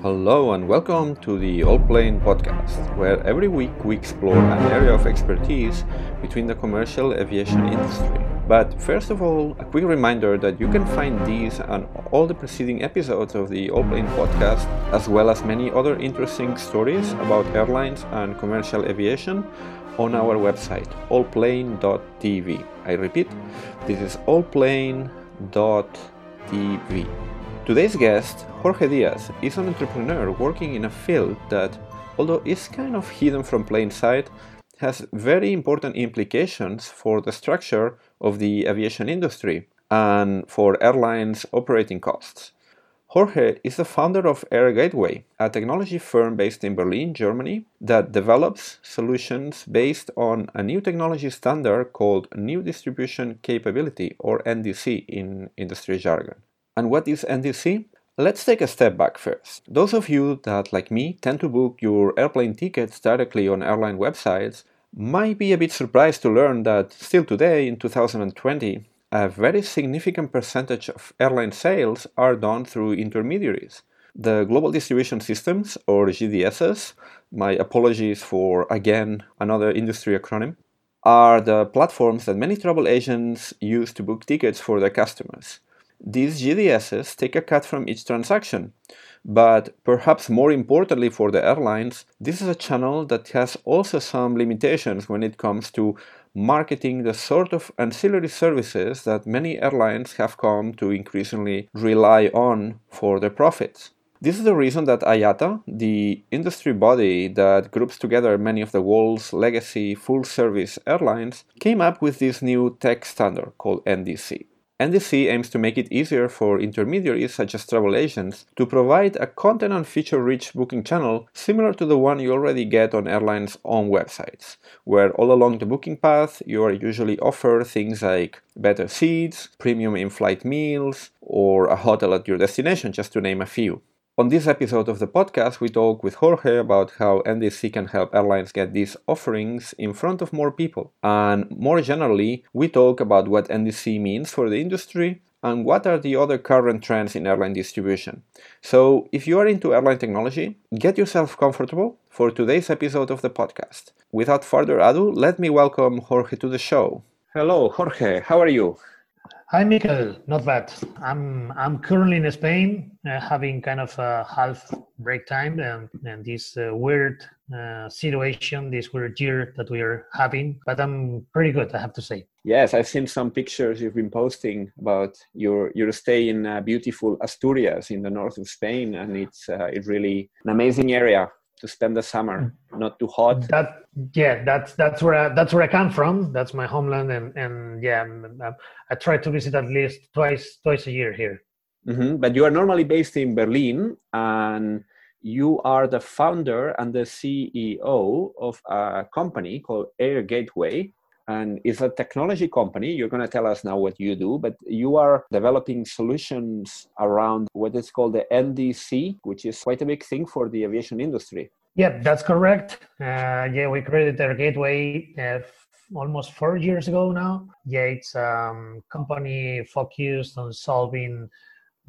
Hello and welcome to the Allplane podcast, where every week we explore an area of expertise between the commercial aviation industry. But first of all, a quick reminder that you can find these and all the preceding episodes of the Allplane podcast, as well as many other interesting stories about airlines and commercial aviation, on our website, allplane.tv. I repeat, this is allplane.tv. Today's guest, Jorge Díaz, is an entrepreneur working in a field that, although is kind of hidden from plain sight, has very important implications for the structure of the aviation industry and for airlines' operating costs. Jorge is the founder of Airgateway, a technology firm based in Berlin, Germany, that develops solutions based on a new technology standard called New Distribution Capability, or NDC in industry jargon. And what is NDC? Let's take a step back first. Those of you that, like me, tend to book your airplane tickets directly on airline websites might be a bit surprised to learn that still today, in 2020, a very significant percentage of airline sales are done through intermediaries. The Global Distribution Systems, or GDSs, my apologies for again another industry acronym, are the platforms that many travel agents use to book tickets for their customers. These GDSs take a cut from each transaction, but perhaps more importantly for the airlines, this is a channel that has also some limitations when it comes to marketing the sort of ancillary services that many airlines have come to increasingly rely on for their profits. This is the reason that IATA, the industry body that groups together many of the world's legacy full service airlines, came up with this new tech standard called NDC. NDC aims to make it easier for intermediaries such as travel agents to provide a content and feature rich booking channel similar to the one you already get on airlines' own websites, where all along the booking path you are usually offered things like better seats, premium in flight meals, or a hotel at your destination, just to name a few. On this episode of the podcast, we talk with Jorge about how NDC can help airlines get these offerings in front of more people. And more generally, we talk about what NDC means for the industry and what are the other current trends in airline distribution. So, if you are into airline technology, get yourself comfortable for today's episode of the podcast. Without further ado, let me welcome Jorge to the show. Hello, Jorge. How are you? Hi, Michael. Not bad. I'm I'm currently in Spain, uh, having kind of a half break time, and, and this uh, weird uh, situation, this weird year that we are having. But I'm pretty good, I have to say. Yes, I've seen some pictures you've been posting about your your stay in uh, beautiful Asturias in the north of Spain, and it's uh, it's really an amazing area to spend the summer not too hot. That yeah that's that's where I, that's where i come from. That's my homeland and and yeah i try to visit at least twice twice a year here. Mm-hmm. but you are normally based in berlin and you are the founder and the ceo of a company called Airgateway and it's a technology company. You're going to tell us now what you do, but you are developing solutions around what is called the NDC, which is quite a big thing for the aviation industry. Yeah, that's correct. Uh, yeah, we created Airgateway uh, almost four years ago now. Yeah, it's a um, company focused on solving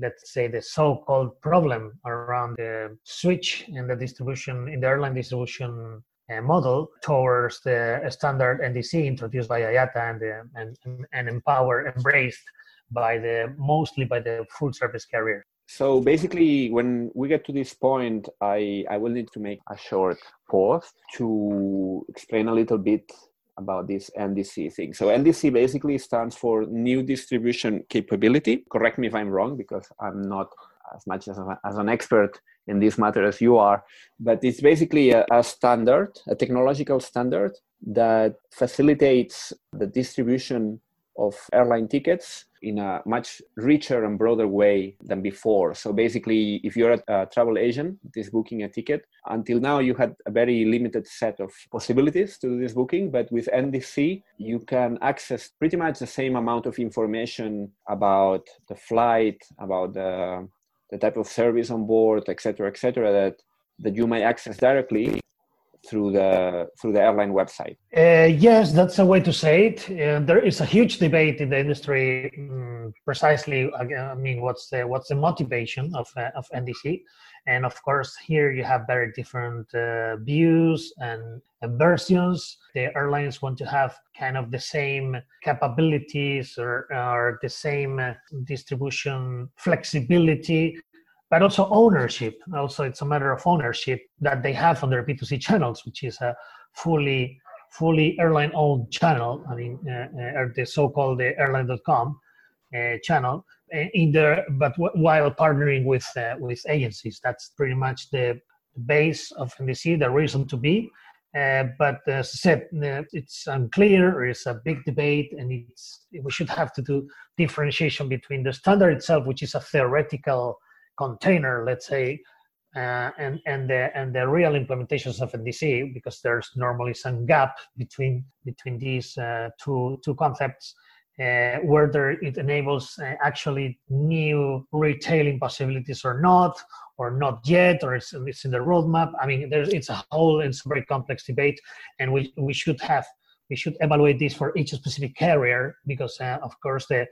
let's say the so-called problem around the switch in the distribution in the airline distribution Uh, model towards the standard NDC introduced by IATA and, the, and, and empowered, embraced by the mostly by the full service carrier. So basically, when we get to this point, I, I will need to make a short pause to explain a little bit about this NDC thing. So NDC basically stands for New Distribution Capability. Correct me if I'm wrong because I'm not as much as, a, as an expert in this matter as you are, but it's basically a, a standard, a technological standard that facilitates the distribution of airline tickets in a much richer and broader way than before. So basically, if you're a, travel agent that is booking a ticket, until now you had a very limited set of possibilities to do this booking, but with NDC, you can access pretty much the same amount of information about the flight, about the the type of service on board, etc., etc., that that you may access directly through the through the airline website. Uh, yes, that's a way to say it. There is a huge debate in the industry, um, precisely. I mean, what's the what's the motivation of uh, of NDC? And of course, here you have very different uh, views and, versions. The airlines want to have kind of the same capabilities or, or the same uh, distribution flexibility, but also ownership. Also, it's a matter of ownership that they have on their B2C channels, which is a fully fully airline owned channel. I mean, uh, uh, the so-called the airline.com uh, channel in there, but while partnering with uh, with agencies. That's pretty much the base of NDC, the reason to be. Uh, but as I said, uh, it's unclear. It's a big debate, and it's we should have to do differentiation between the standard itself, which is a theoretical container, let's say, uh, and and the and the real implementations of NDC, because there's normally some gap between between these uh, two two concepts uh, whether it enables uh, actually new retailing possibilities or not, or not yet, or it's, it's in the roadmap. I mean, there's it's a whole it's a very complex debate, and we we should have we should evaluate this for each specific carrier because, uh, of course, the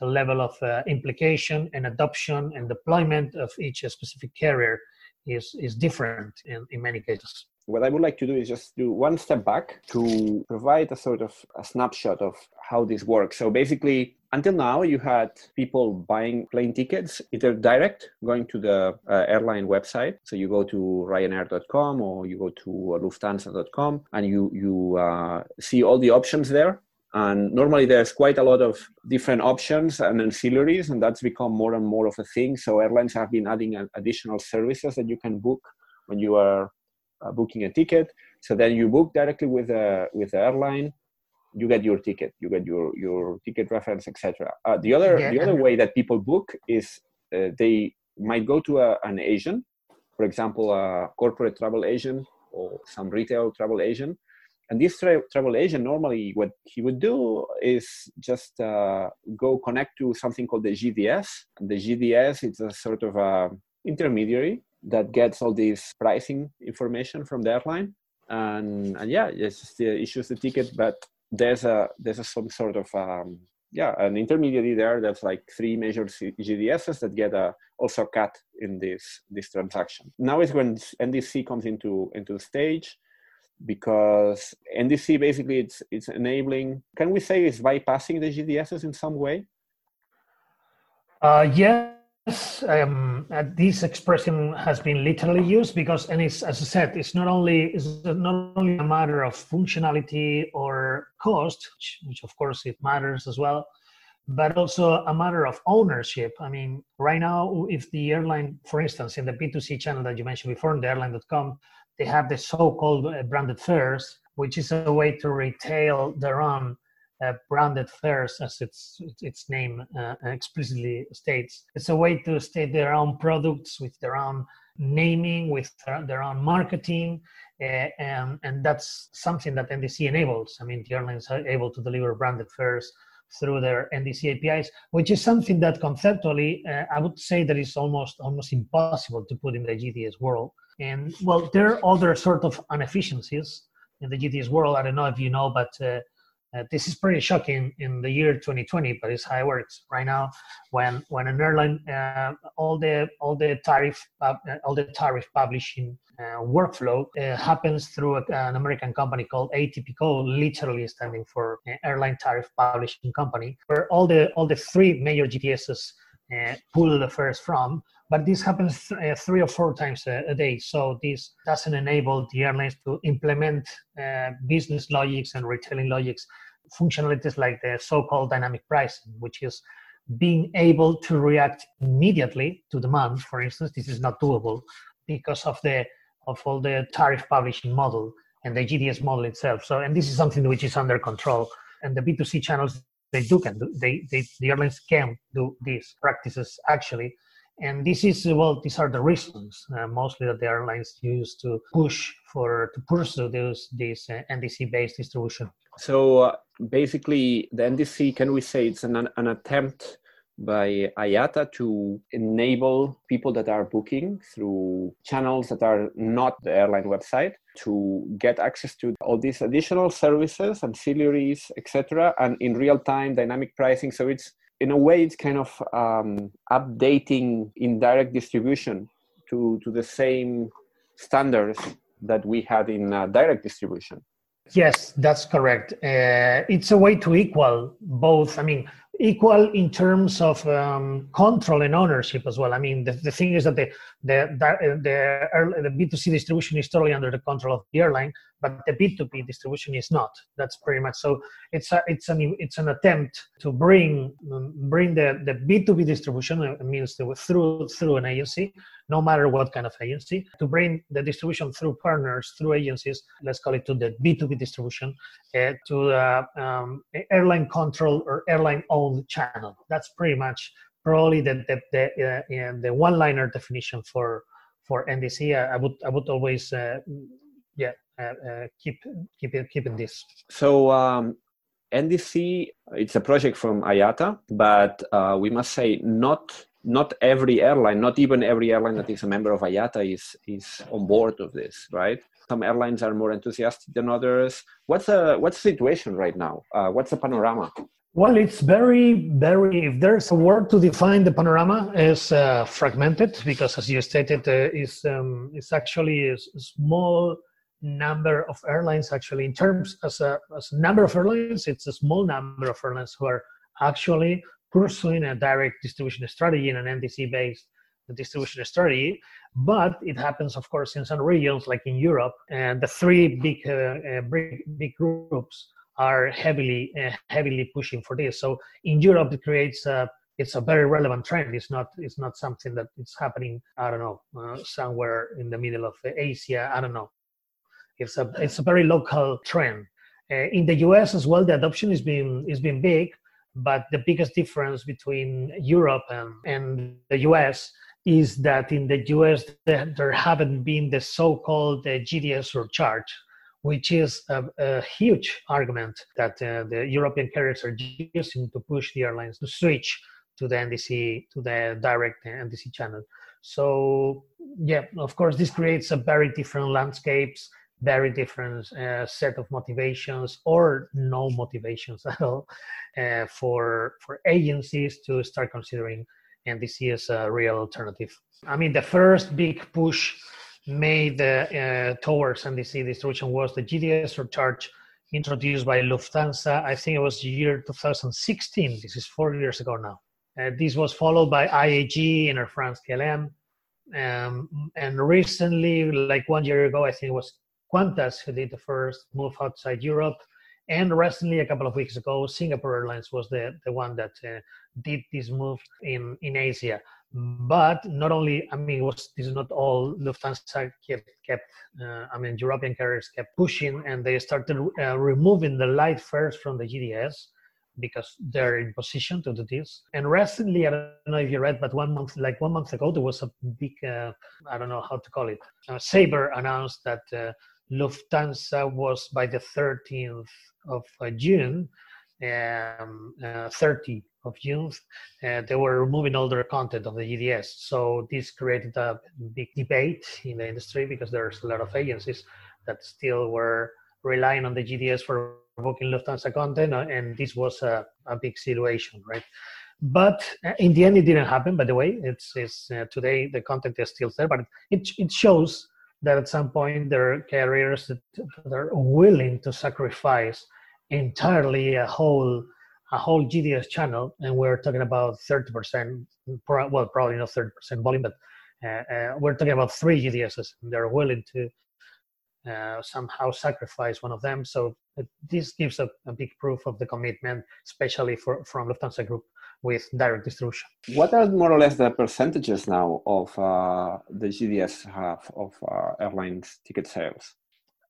the level of uh, implication and adoption and deployment of each specific carrier is is different in, in many cases what I would like to do is just do one step back to provide a sort of a snapshot of how this works. So basically, until now, you had people buying plane tickets either direct, going to the uh, airline website. So you go to Ryanair.com or you go to Lufthansa.com and you you uh, see all the options there. And normally there's quite a lot of different options and ancillaries, and that's become more and more of a thing. So airlines have been adding additional services that you can book when you are uh, booking a ticket. So then you book directly with a with the airline. You get your ticket. You get your your ticket reference, etc. Uh, the other yeah. the other way that people book is uh, they might go to a, an agent, for example, a corporate travel agent or some retail travel agent. And this tra- travel agent normally what he would do is just uh, go connect to something called the GDS. And the GDS is a sort of a intermediary that gets all this pricing information from the airline. And and yeah just issues the ticket but there's a there's a, some sort of um, yeah an intermediary there that's like three major gds's that get a, also cut in this this transaction. Now is when ndc comes into into the stage because ndc basically it's it's enabling can we say it's bypassing the gds's in some way? Uh, yeah um, uh, this expression has been literally used because, and it's as I said, it's not only it's not only a matter of functionality or cost, which, which of course it matters as well, but also a matter of ownership. I mean, right now, if the airline, for instance, in the B2C channel that you mentioned before, in the airline.com, they have the so-called uh, branded fares, which is a way to retail their own branded fares, as its its name uh, explicitly states. It's a way to state their own products with their own naming, with their own marketing, uh, and and that's something that NDC enables. I mean, the airlines are able to deliver branded fares through their NDC APIs, which is something that conceptually uh, I would say that is almost almost impossible to put in the GDS world. And well, there are other sort of inefficiencies in the GDS world. I don't know if you know, but uh, uh, this is pretty shocking in the year 2020, but it's how it works right now. When when an airline, uh, all the all the tariff uh, all the tariff publishing uh, workflow uh, happens through a, an American company called ATPCO, literally standing for uh, Airline Tariff Publishing Company, where all the all the three major GDSs pull the fares from but this happens uh, three or four times a, a, day. So this doesn't enable the airlines to implement uh, business logics and retailing logics functionalities like the so-called dynamic pricing, which is being able to react immediately to demand. For instance, this is not doable because of the of all the tariff publishing model and the GDS model itself. So, and this is something which is under control. And the B2C channels they do can do, they, they the airlines can do these practices actually and this is well these are the reasons uh, mostly that the airlines use to push for to pursue those this uh, ndc based distribution so uh, basically the ndc can we say it's an, an attempt by IATA to enable people that are booking through channels that are not the airline website to get access to all these additional services, ancillaries, etc., and in real time dynamic pricing. So it's in a way, it's kind of um, updating indirect distribution to, to the same standards that we had in uh, direct distribution. Yes, that's correct. Uh, it's a way to equal both. I mean, equal in terms of um, control and ownership as well. I mean, the, the thing is that the the the, the B2C distribution is totally under the control of the airline, but the B2B distribution is not. That's pretty much so. It's a, it's an it's an attempt to bring bring the, the B2B distribution uh, means the, through through an agency, no matter what kind of agency, to bring the distribution through partners through agencies. Let's call it to the B2B distribution uh, to the um, airline control or airline owned channel. That's pretty much probably the the the, uh, the one liner definition for for NDC. I, I would I would always uh, yeah uh, uh, keep keep keeping this. So um, NDC, it's a project from IATA, but uh, we must say not not every airline, not even every airline that is a member of IATA is is on board of this, right? Some airlines are more enthusiastic than others. What's the what's the situation right now? Uh, what's the panorama? Well, it's very, very. If there's a word to define the panorama, is uh, fragmented because, as you stated, uh, is um, it's actually a small number of airlines actually in terms as a, as a number of airlines it's a small number of airlines who are actually pursuing a direct distribution strategy in an ndc based distribution strategy but it happens of course in some regions like in europe and the three big uh, uh, big, big groups are heavily uh, heavily pushing for this so in europe it creates a it's a very relevant trend. It's not it's not something that it's happening. I don't know uh, somewhere in the middle of Asia. I don't know. It's a it's a very local trend. Uh, in the US as well, the adoption is being is being big, but the biggest difference between Europe and, and the US is that in the US there haven't been the so-called uh, GDS surcharge, which is a, a huge argument that uh, the European carriers are using to push the airlines to switch to the NDC to the direct NDC channel. So yeah, of course, this creates a very different landscapes very different uh, set of motivations or no motivations at all uh, for for agencies to start considering NDC as a real alternative. I mean, the first big push made uh, towards NDC distribution was the GDS surcharge introduced by Lufthansa. I think it was year 2016. This is four years ago now. Uh, this was followed by IAG and Air France KLM. Um, and recently, like one year ago, I think it was Qantas, who did the first move outside Europe. And recently, a couple of weeks ago, Singapore Airlines was the, the one that uh, did this move in, in Asia. But not only, I mean, was this is not all Lufthansa kept, kept uh, I mean, European carriers kept pushing and they started uh, removing the light fares from the GDS because they're in position to do this. And recently, I don't know if you read, but one month, like one month ago, there was a big, uh, I don't know how to call it, uh, Sabre announced that uh, Lufthansa was by the 13th of uh, June, um, uh, 30 of June, uh, they were removing all their content of the GDS. So this created a big debate in the industry because there's a lot of agencies that still were relying on the GDS for booking Lufthansa content, and this was a, a big situation, right? But in the end, it didn't happen. By the way, it's, it's uh, today the content is still there, but it it shows that at some point there are carriers that, are willing to sacrifice entirely a whole a whole GDS channel, and we're talking about 30%, well, probably not 30% volume, but uh, uh, we're talking about three GDSs. And they're willing to uh, somehow sacrifice one of them. So this gives a, a, big proof of the commitment, especially for, from Lufthansa Group with direct distribution. What are more or less the percentages now of uh, the GDS have of uh, airlines ticket sales?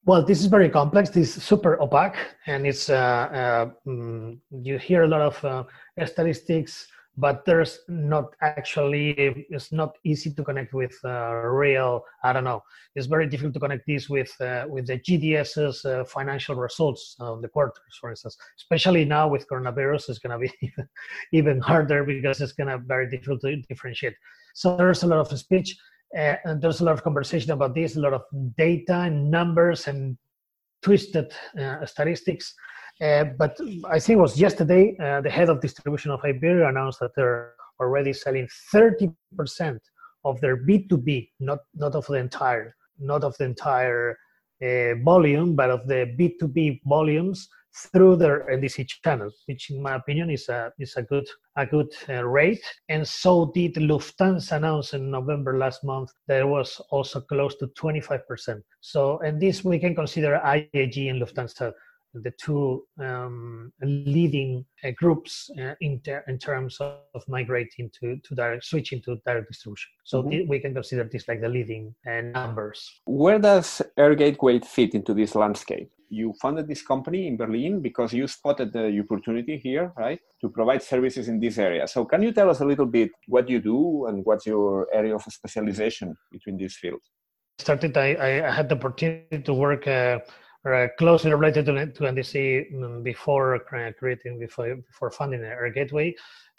Well, this is very complex. This is super opaque, and it's uh, uh, mm, you hear a lot of uh, statistics but there's not actually it's not easy to connect with uh, real i don't know. It's very difficult to connect this with uh, with the gds's uh, financial results on the quarters for instance. Especially now with coronavirus it's going to be even, harder because it's going to be very difficult to differentiate. So there's a lot of speech uh, and there's a lot of conversation about this a lot of data and numbers and twisted uh, statistics uh, but I think it was yesterday, uh, the head of distribution of Iberia announced that they're already selling 30% of their B2B, not not of the entire, not of the entire uh, volume, but of the B2B volumes through their NDC channel, which in my opinion is a is a good a good uh, rate. And so did Lufthansa announce in November last month that it was also close to 25%. So and this we can consider IAG and Lufthansa the two um, leading uh, groups uh, in, ter- in terms of, of, migrating to, to direct switching to direct distribution. So mm-hmm. th- we can consider this like the leading uh, numbers. Where does Airgateway fit into this landscape? You founded this company in Berlin because you spotted the opportunity here, right, to provide services in this area. So can you tell us a little bit what you do and what's your area of specialization between these fields? Started. I, I had the opportunity to work uh, closely related to, to NDC mm, before creating, before, before funding Airgateway.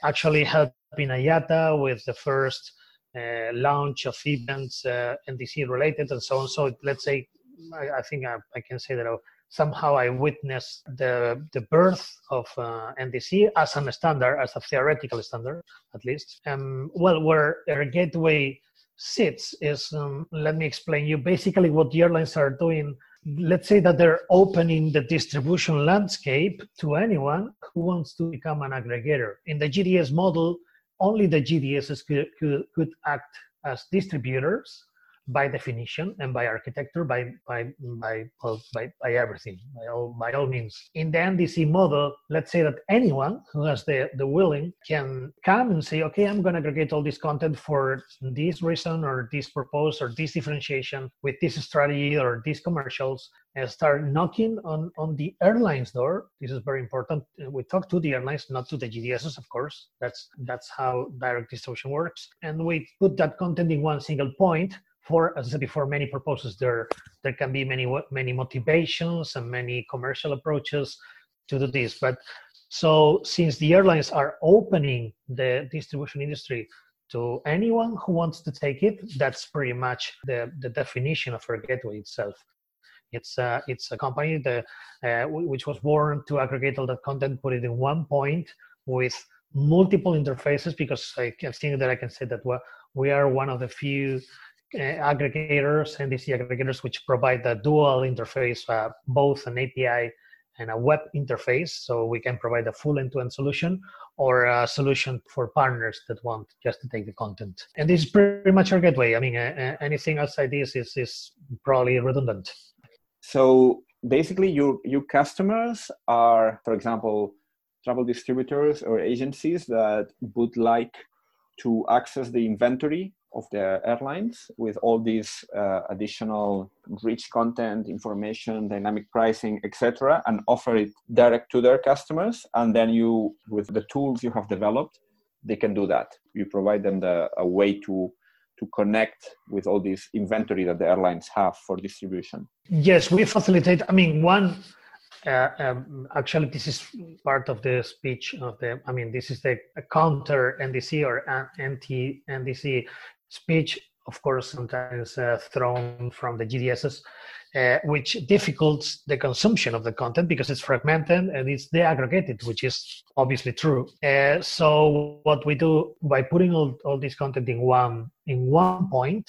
Actually helping IATA with the first uh, launch of events uh, NDC related and so on. So let's say, I, I think I, I, can say that uh, somehow I witnessed the, the birth of uh, NDC as a standard, as a theoretical standard, at least. Um, well, where Airgateway sits is, um, let me explain you basically what the airlines are doing let's say that they're opening the distribution landscape to anyone who wants to become an aggregator. In the GDS model, only the GDSs could, could, could act as distributors by definition and by architecture, by by by well, by, by everything, by all by all means. In the NDC model, let's say that anyone who has the, the willing can come and say, okay, I'm gonna aggregate all this content for this reason or this purpose or this differentiation with this strategy or these commercials and start knocking on, on the airlines door. This is very important. We talk to the airlines, not to the GDSs, of course. That's that's how direct distribution works. And we put that content in one single point for as I said before, many purposes. There there can be many many motivations and many commercial approaches to do this. But so since the airlines are opening the distribution industry to anyone who wants to take it, that's pretty much the, the definition of Airgateway itself. It's a, it's a company that, uh, which was born to aggregate all that content, put it in one point with multiple interfaces because I, I think that I can say that we are one of the few uh, aggregators, NDC aggregators, which provide the dual interface, uh, both an API and a web interface, so we can provide a full end-to-end solution or a solution for partners that want just to take the content. And this is pretty much Airgateway. I mean, anything outside this is, is probably redundant. So basically, your your customers are, for example, travel distributors or agencies that would like to access the inventory of the airlines with all these uh, additional rich content, information, dynamic pricing, etc., and offer it direct to their customers. And then you, with the tools you have developed, they can do that. You provide them the, a way to to connect with all this inventory that the airlines have for distribution. Yes, we facilitate. I mean, one uh, um, actually, this is part of the speech of the. I mean, this is the counter NDC or anti NDC speech, of course, sometimes uh, thrown from the GDSs, uh, which difficults the consumption of the content because it's fragmented and it's deaggregated, which is obviously true. Uh, so what we do by putting all, all this content in one in one point,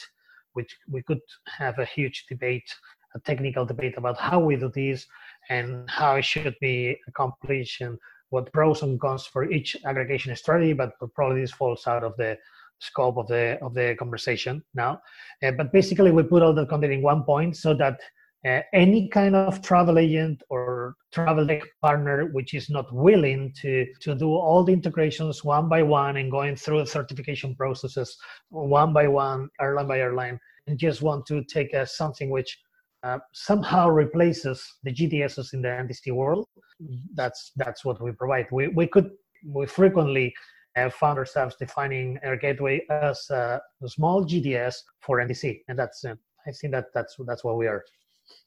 which we could have a huge debate, a technical debate about how we do this and how it should be accomplished and what pros and cons for each aggregation strategy, but probably this falls out of the scope of the of the conversation now. Uh, but basically, we put all the content in one point so that uh, any kind of travel agent or travel partner which is not willing to to do all the integrations one by one and going through the certification processes one by one, airline by airline, and just want to take uh, something which uh, somehow replaces the GDSs in the NDC world. That's that's what we provide. We we could we frequently have found ourselves defining Airgateway as a, a small GDS for NDC, and that's uh, I think that that's that's what we are.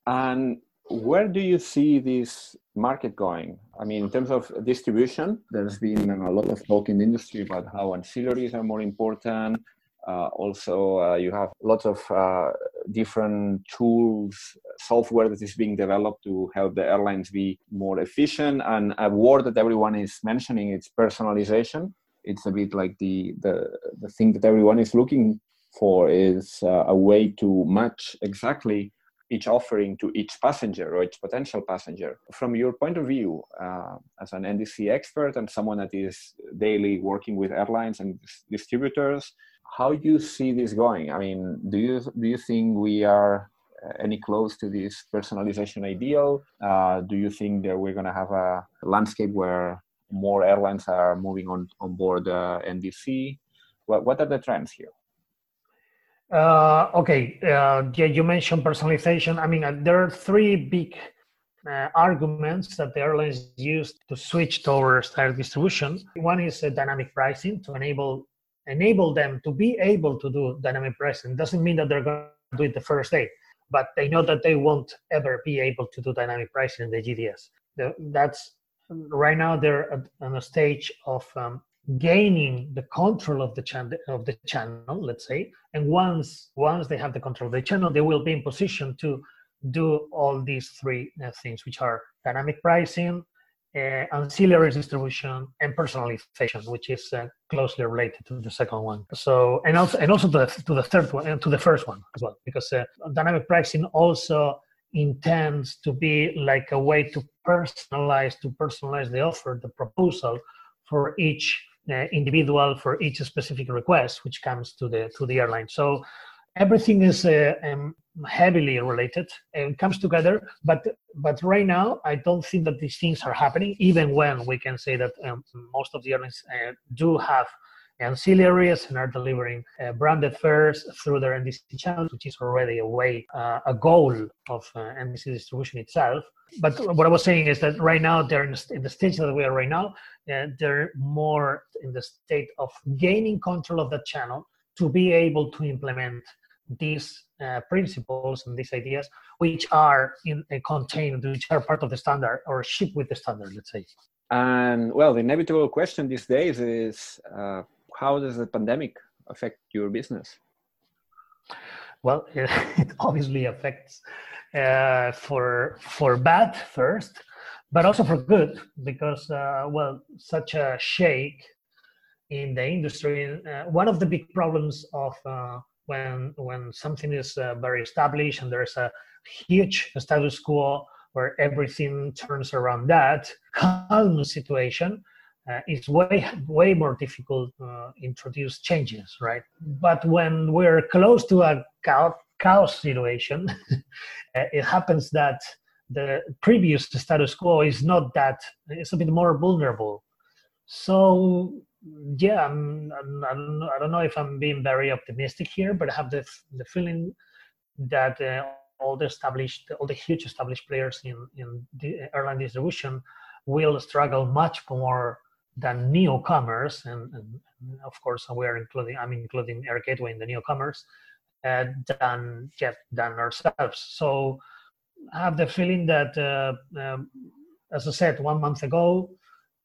And where do you see this market going? I mean, in terms of distribution, there's been a lot of talk in the industry about how ancillaries are more important. Uh, also, uh, you have lots of uh, different tools, software that is being developed to help the airlines be more efficient. And a word that everyone is mentioning is personalization it's a bit like the the the thing that everyone is looking for is uh, a way to match exactly each offering to each passenger or each potential passenger. From your point of view, uh, as an NDC expert and someone that is daily working with airlines and distributors, how do you see this going? I mean, do you do you think we are uh, any close to this personalization ideal? Uh, do you think that we're going to have a landscape where more airlines are moving on on board uh, NDC? What what are the trends here? Uh, okay, uh, yeah, you mentioned personalization. I mean, uh, there are three big uh, arguments that the airlines use to switch towards direct distribution. One is uh, dynamic pricing to enable enable them to be able to do dynamic pricing. Doesn't mean that they're going to do it the first day, but they know that they won't ever be able to do dynamic pricing in the GDS. The, that's right now they're on a stage of um, gaining the control of the channel of the channel let's say. And once once they have the control of the channel they will be in position to do all these three uh, things which are dynamic pricing uh, ancillary distribution and personalization which is uh, closely related to the second one. So and also and also to the, to the third one and to the first one as well because uh, dynamic pricing also intends to be like a way to personalize to personalize the offer the proposal for each uh, individual for each specific request which comes to the to the airline. So everything is uh, um, heavily related and comes together but but right now i don't think that these things are happening even when we can say that um, most of the airlines uh, do have ancillaries and are delivering uh, branded fares through their NDC channels, which is already a way, uh, a goal of uh, NDC distribution itself. But what I was saying is that right now they're in the, stage that we are right now, uh, they're more in the state of gaining control of that channel to be able to implement these uh, principles and these ideas, which are in uh, contained, which are part of the standard or ship with the standard, let's say. And well, the inevitable question these days is uh, how does the pandemic affect your business? Well, it, obviously affects uh, for for bad first, but also for good because uh, well, such a shake in the industry. Uh, one of the big problems of uh, when when something is uh, very established and there's a huge status quo where everything turns around that calm situation uh, it's way way more difficult uh, introduce changes right? But when we're close to a chaos, situation uh, it happens that the previous status quo is not that it's a bit more vulnerable. So yeah I'm, I'm, I, don't know, I don't know if i'm being very optimistic here but i have the, the feeling that uh, all the established all the huge established players in in the airline distribution will struggle much more than newcomers, and, and of course we're including I'm including Airgateway in the newcomers, uh, than yeah, than ourselves. So I have the feeling that, uh, um, as I said, one month ago,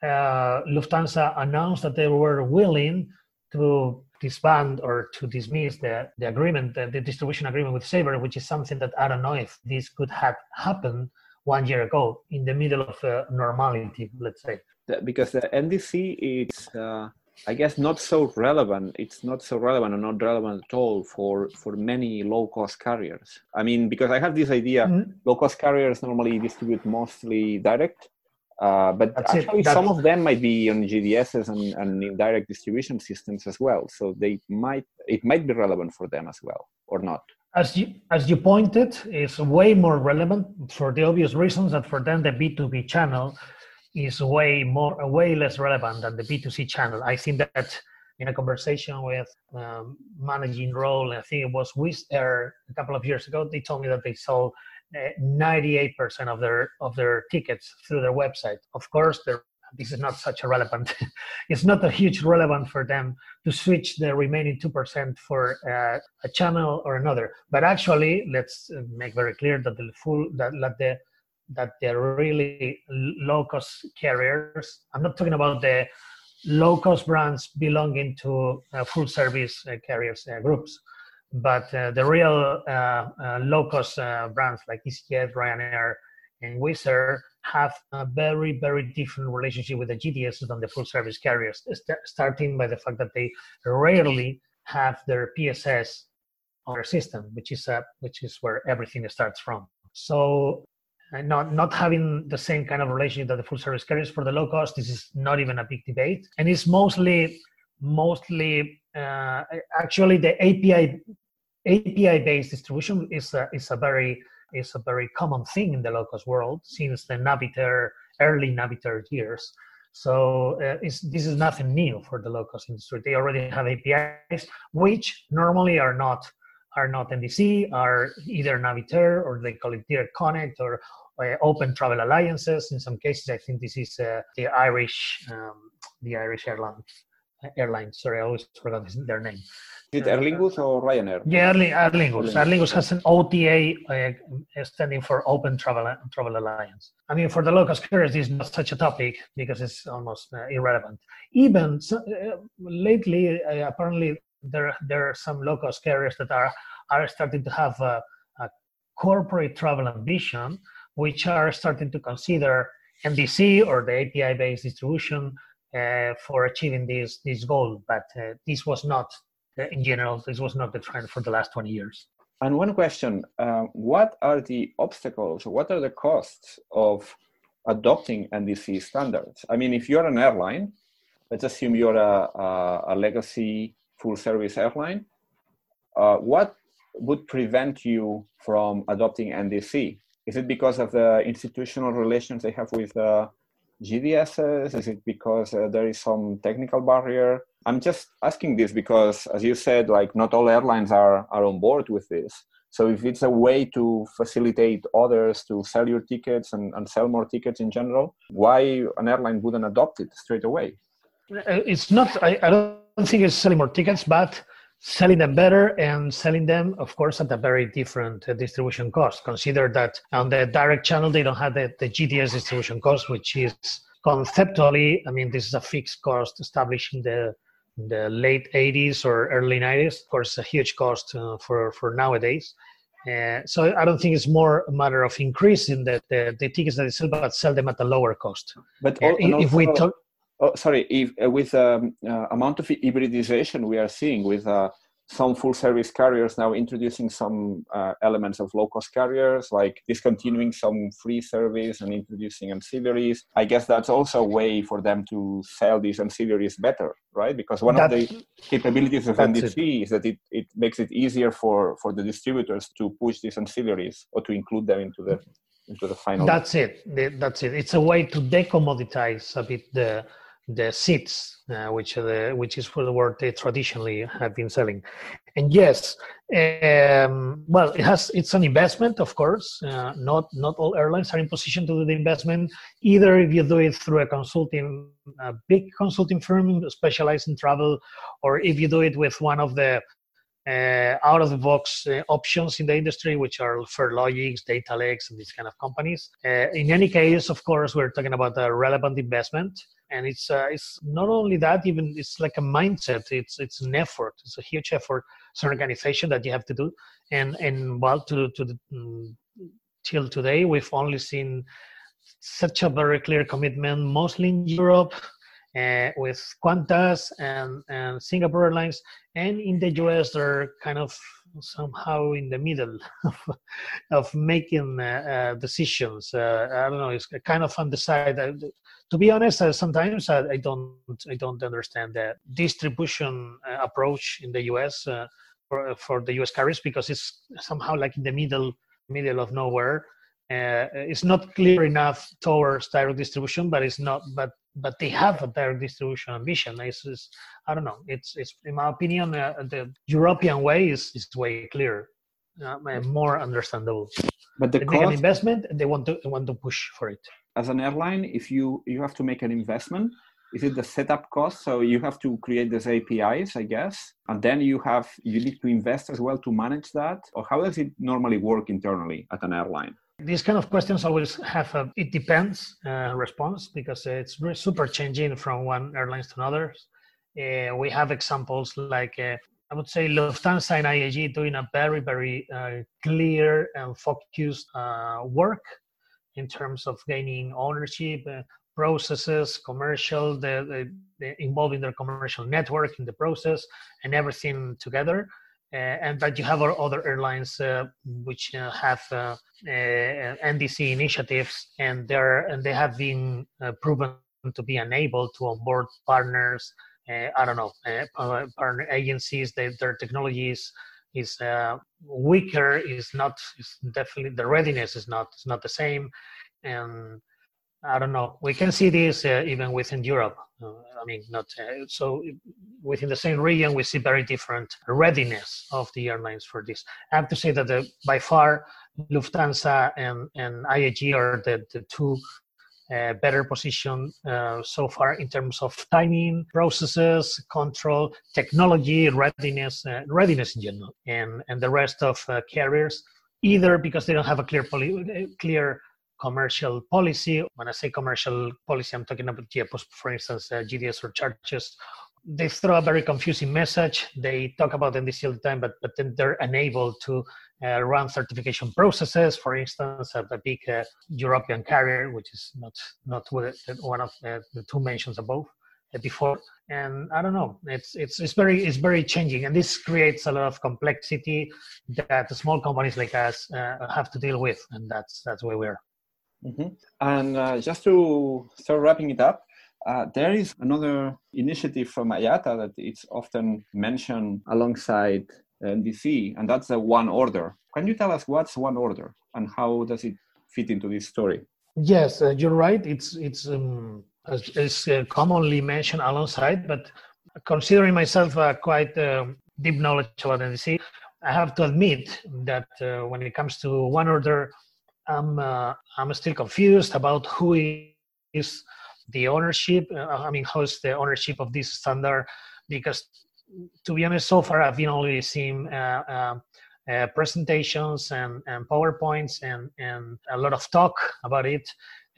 uh, Lufthansa announced that they were willing to disband or to dismiss the, the agreement, the, the distribution agreement with Sabre, which is something that I don't know if this could have happened one year ago in the middle of uh, normality, let's say because the NDC is, uh, I guess, not so relevant. It's not so relevant or not relevant at all for for many low cost carriers. I mean, because I have this idea, mm-hmm. low cost carriers normally distribute mostly direct. Uh, but That's actually, some of them might be on GDSs and, and indirect distribution systems as well. So they might it might be relevant for them as well, or not as you as you pointed, it's way more relevant for the obvious reasons that for them the B2B channel is way more way less relevant than the B2C channel. I think that in a conversation with um, managing role, I think it was Wizz Air a couple of years ago, they told me that they sold 98% uh, of their of their tickets through their website. Of course, this is not such a relevant. it's not a huge relevant for them to switch the remaining two percent for uh, a channel or another. But actually, let's make very clear that the full that, that the that they're really low cost carriers, I'm not talking about the low cost brands belonging to uh, full service uh, carriers uh, groups, but uh, the real uh, uh, low cost brands like EasyJet, Ryanair, and Wizz have a very, very different relationship with the GDS than the full service carriers, st- starting by the fact that they rarely have their PSS on their system, which is a, which is where everything starts from. So uh, not not having the same kind of relationship that the full service carriers for the low cost this is not even a big debate. And it's mostly mostly uh, actually the api api based distribution is a, is a very is a very common thing in the low cost world since the Navitaire early Navitaire years. So uh, this is nothing new for the low cost industry. They already have apis which normally are not are not NDC, are either Navitaire or they call it Direct Connect or Open Travel Alliances. In some cases, I think this is uh, the Irish, um, the Irish airline. Airline. Sorry, I always forgot their name. Is it Aer Lingus or Ryanair? Yeah, Aer Lingus. Aer Lingus has an OTA uh, standing for Open Travel Travel Alliance. I mean, for the local carriers, this is not such a topic because it's almost uh, irrelevant. Even so, uh, lately, uh, apparently, there there are some local carriers that are are starting to have a, a corporate travel ambition, which are starting to consider NDC or the API-based distribution uh, for achieving this this goal. But uh, this was not, in general, this was not the trend for the last 20 years. And one question: uh, What are the obstacles? What are the costs of adopting NDC standards? I mean, if you're an airline, let's assume you're a, a, a legacy full service airline, uh, what would prevent you from adopting NDC? Is it because of the institutional relations they have with uh, GDSs? Is it because uh, there is some technical barrier? I'm just asking this because, as you said, like not all airlines are, are on board with this. So if it's a way to facilitate others to sell your tickets and, and sell more tickets in general, why an airline wouldn't adopt it straight away? It's not. I, I don't think it's selling more tickets, but selling them better and selling them, of course, at a very different uh, distribution cost. Consider that on the direct channel, they don't have the, the GDS distribution cost, which is conceptually, I mean, this is a fixed cost established in the the late 80s or early 90s. Of course, a huge cost uh, for for nowadays. Uh, so I don't think it's more a matter of increasing the, the, the tickets that they sell, but sell them at a lower cost. But uh, if we talk, oh, sorry, if, uh, with um, uh, amount of hybridization we are seeing with uh, some full service carriers now introducing some uh, elements of low cost carriers, like discontinuing some free service and introducing ancillaries. I guess that's also a way for them to sell these ancillaries better, right? Because one of the capabilities of NDC it. is that it, it makes it easier for, for the distributors to push these ancillaries or to include them into the into the final. That's it. That's it. It's a way to decommoditize a bit the the seats, uh, which the, which is for the word they traditionally have been selling. And yes, um, well, it has it's an investment, of course. Uh, not not all airlines are in position to do the investment. Either if you do it through a consulting, a big consulting firm specialized in travel, or if you do it with one of the uh, out of the box uh, options in the industry, which are Farelogix, data lakes, and these kind of companies. Uh, in any case, of course, we're talking about a relevant investment and it's uh, it's not only that even it's like a mindset. It's it's an effort. It's a huge effort. It's an organization that you have to do. And and well to to the, mm, till today we've only seen such a very clear commitment mostly in europe uh, with qantas and and singapore airlines. And in the us they're kind of somehow in the middle of, of making uh, uh, decisions. Uh, I don't know. It's kind of undecided to be honest, uh, sometimes I, I, don't I don't understand the distribution uh, approach in the U.S. Uh, for for the U.S. carriers because it's somehow like in the middle middle of nowhere. Uh, it's not clear enough towards direct distribution, but it's not. But but they have a direct distribution ambition. It's, it's I don't know. It's it's in my opinion uh, the European way is is way clearer, uh, more understandable. But the cost... investment, they want to they want to push for it as an airline, if you you have to make an investment, is it the setup cost? So you have to create these APIs, I guess, and then you have you need to invest as well to manage that, or how does it normally work internally at an airline? These kind of questions always have a it depends uh, response because it's super changing from one airlines to another. Uh, we have examples like uh, I would say Lufthansa and IAG doing a very very uh, clear and focused uh, work in terms of gaining ownership, uh, processes, commercial, the, the, the involving their commercial network in the process, and everything together. Uh, and that you have other airlines uh, which uh, have uh, uh, NDC initiatives, and they're and they have been uh, proven to be unable to onboard partners. I don't know, partner agencies. They, their technologies is weaker. Is not. Is definitely the readiness is not. Is not the same, and I don't know. We can see this uh, even within Europe. Uh, I mean, not uh, so within the same region, we see very different readiness of the airlines for this. I have to say that the, by far, Lufthansa and, and IAG are the, the two better position uh, so far in terms of timing, processes, control, technology, readiness, uh, readiness in general, and and the rest of uh, carriers either because they don't have a clear poly- clear commercial policy. When I say commercial policy, I'm talking about, yeah, for instance, uh, GDS charges. They throw a very confusing message. They talk about NDC all the time, but, but then they're unable to uh, run certification processes. For instance, a, a big uh, European carrier, which is not not one of uh, the two mentions above uh, before and i don't know it's it's it's very it's very changing and this creates a lot of complexity that small companies like us uh, have to deal with and that's that's where we're Mm-hmm. And uh, just to start wrapping it up, uh, there is another initiative from IATA that it's often mentioned alongside NDC, and that's the one order. Can you tell us what's one order and how does it fit into this story? Yes, uh, you're right. It's it's um, it's uh, commonly mentioned alongside, but considering myself uh, quite um, deep knowledge about NDC, I have to admit that uh, when it comes to one order, I'm uh, I'm still confused about who is the ownership. Uh, I mean, is the ownership of this standard? Because to be honest, so far I've been only seeing uh, uh, uh presentations and, and powerpoints and and a lot of talk about it,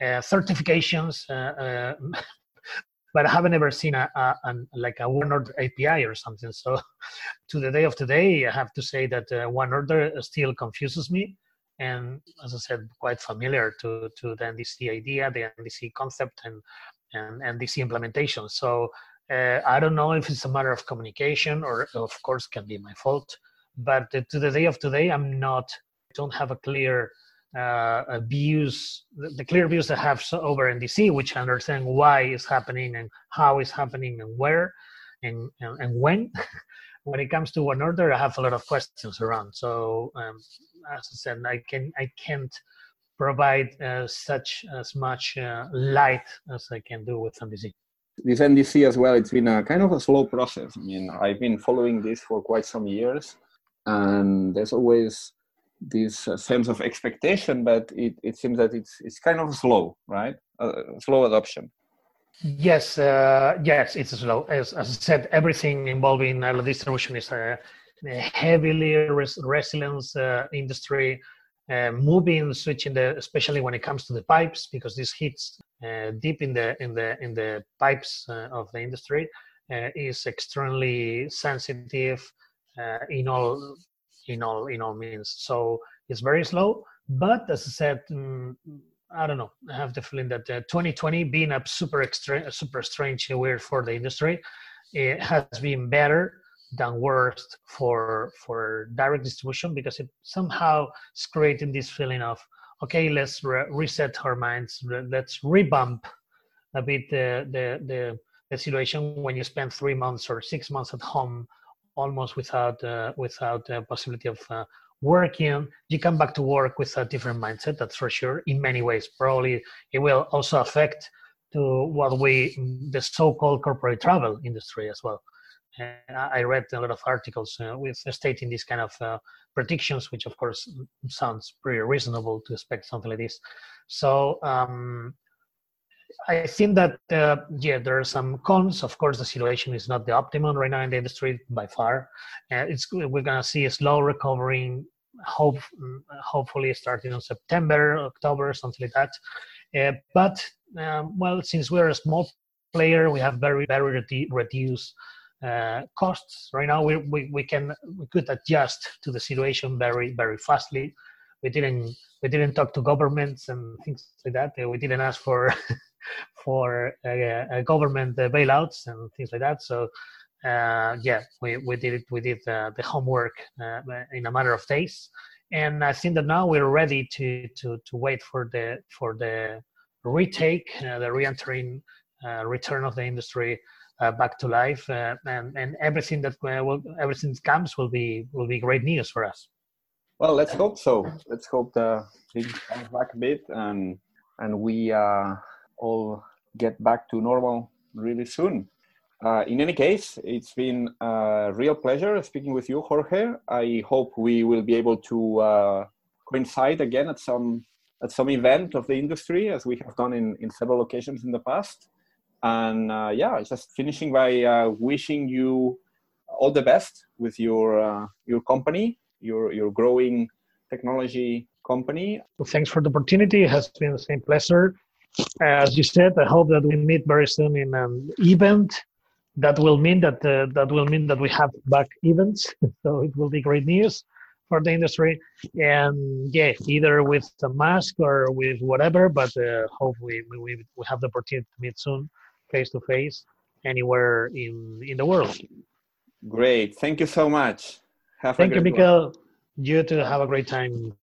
uh, certifications. but I haven't ever seen a, a, a like a one order API or something. So, to the day of today, I have to say that one order still confuses me and as I said, quite familiar to, to the NDC idea, the NDC concept, and, and NDC implementation. So uh, I don't know if it's a matter of communication or, of course, can be my fault. But to the day of today, I'm not, don't have a clear uh, views, the clear views I have over NDC, which understand why it's happening and how it's happening and where and, and, and when. when it comes to one order, I have a lot of questions around. So um, as I said, I can I can't provide uh, such as much uh, light as I can do with NDC. This NDC as well, it's been a kind of a slow process. I mean, I've been following this for quite some years, and there's always this uh, sense of expectation, but it, it seems that it's it's kind of slow, right? Uh, slow adoption. Yes, uh, yes, it's slow. As, as I said, everything involving distribution is a, a heavily res- resilience uh, industry. Uh, moving, switching the, especially when it comes to the pipes, because this hits uh, deep in the in the in the pipes uh, of the industry, uh, is extremely sensitive in all in all in all means. So it's very slow. But as I said, um, I don't know. I have the feeling that uh, 2020 being a super extra, super strange year for the industry, it has been better than worse for for direct distribution because it somehow is creating this feeling of okay, let's re- reset our minds, let's revamp a bit the, the the the situation when you spend three months or six months at home, almost without uh, without the possibility of uh, working, you come back to work with a different mindset, that's for sure, in many ways. Probably it will also affect to what we, the so-called corporate travel industry as well. And I read a lot of articles uh, with stating these kind of uh, predictions, which of course sounds pretty reasonable to expect something like this. So um, I think that uh, yeah, there are some cons. Of course, the situation is not the optimum right now in the industry by far. Uh, it's we're gonna see a slow recovering. Hope hopefully starting in September, October, something like that. Uh, but um, well, since we're a small player, we have very very reduced uh, costs right now. We, we we can we could adjust to the situation very very fastly. We didn't we didn't talk to governments and things like that. We didn't ask for for uh, government bailouts and things like that. So uh, yeah, we, we did it. We did uh, the homework uh, in a matter of days, and I think that now we're ready to to to wait for the for the retake, uh, the re-entering uh, return of the industry uh, back to life, and and everything that will everything that comes will be will be great news for us. Well, let's hope so. Let's hope the things comes back a bit and and we all get back to normal really soon. Uh, in any case, it's been a real pleasure speaking with you, Jorge. I hope we will be able to uh, coincide again at some at some event of the industry, as we have done in, in several occasions in the past. And uh, yeah, just finishing by uh, wishing you all the best with your uh, your company, your your growing technology company. Well, thanks for the opportunity. It has been the same pleasure. As you said, I hope that we meet very soon in an event that will mean that uh, that will mean that we have back events. so it will be great news for the industry. And yeah, either with a mask or with whatever, but uh, hopefully we, we, we have the opportunity to meet soon, face to face, anywhere in in the world. Great, thank you so much. Have Thank you, Mikael. You too. Have a great time.